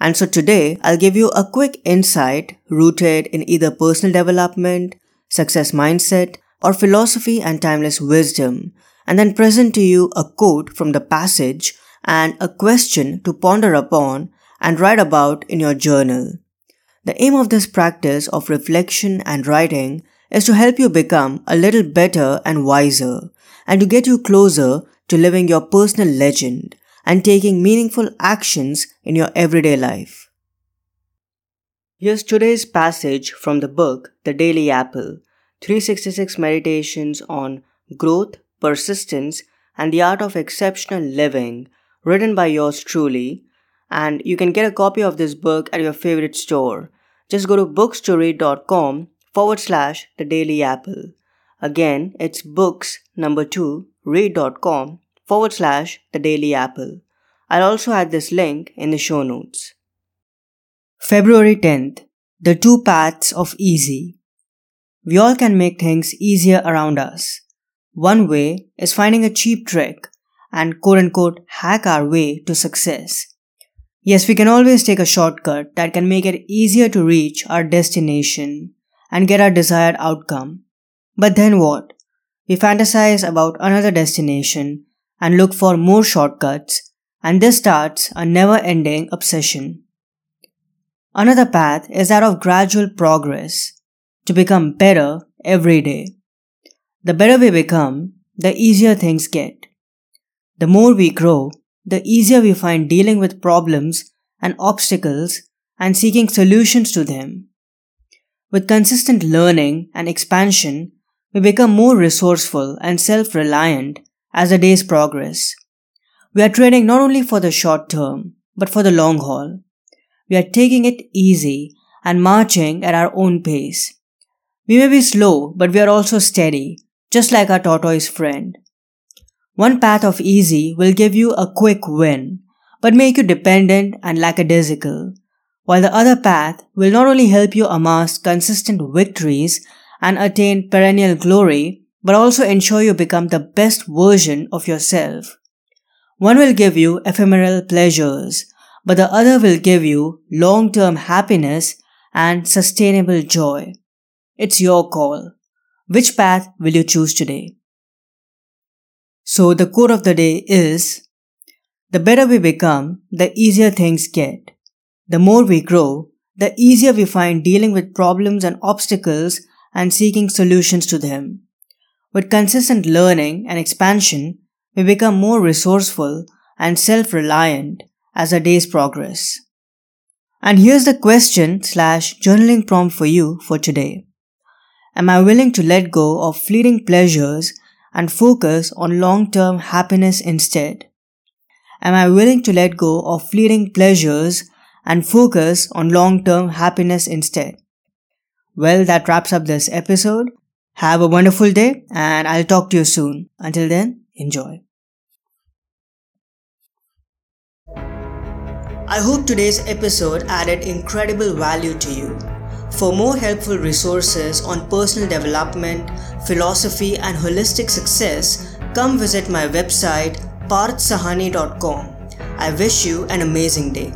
And so today, I'll give you a quick insight rooted in either personal development, success mindset, or philosophy and timeless wisdom, and then present to you a quote from the passage and a question to ponder upon and write about in your journal. The aim of this practice of reflection and writing is to help you become a little better and wiser, and to get you closer to living your personal legend and taking meaningful actions in your everyday life. Here's today's passage from the book The Daily Apple 366 Meditations on Growth, Persistence, and the Art of Exceptional Living, written by yours truly. And you can get a copy of this book at your favorite store. Just go to books2read.com forward slash the daily apple. Again, it's books number two read.com forward slash the daily apple. I'll also add this link in the show notes. February 10th, the two paths of easy. We all can make things easier around us. One way is finding a cheap trick and quote unquote hack our way to success. Yes, we can always take a shortcut that can make it easier to reach our destination and get our desired outcome. But then what? We fantasize about another destination and look for more shortcuts, and this starts a never ending obsession. Another path is that of gradual progress to become better every day. The better we become, the easier things get. The more we grow, the easier we find dealing with problems and obstacles and seeking solutions to them. With consistent learning and expansion, we become more resourceful and self-reliant as the days progress. We are training not only for the short term, but for the long haul. We are taking it easy and marching at our own pace. We may be slow, but we are also steady, just like our tortoise friend. One path of easy will give you a quick win, but make you dependent and lackadaisical, while the other path will not only help you amass consistent victories and attain perennial glory, but also ensure you become the best version of yourself. One will give you ephemeral pleasures, but the other will give you long-term happiness and sustainable joy. It's your call. Which path will you choose today? So the quote of the day is, the better we become, the easier things get. The more we grow, the easier we find dealing with problems and obstacles and seeking solutions to them. With consistent learning and expansion, we become more resourceful and self-reliant as our days progress. And here's the question slash journaling prompt for you for today. Am I willing to let go of fleeting pleasures and focus on long-term happiness instead? Am I willing to let go of fleeting pleasures and focus on long-term happiness instead? Well, that wraps up this episode. Have a wonderful day and I'll talk to you soon. Until then, enjoy. I hope today's episode added incredible value to you. For more helpful resources on personal development, philosophy, and holistic success, come visit my website parthsahani.com. I wish you an amazing day.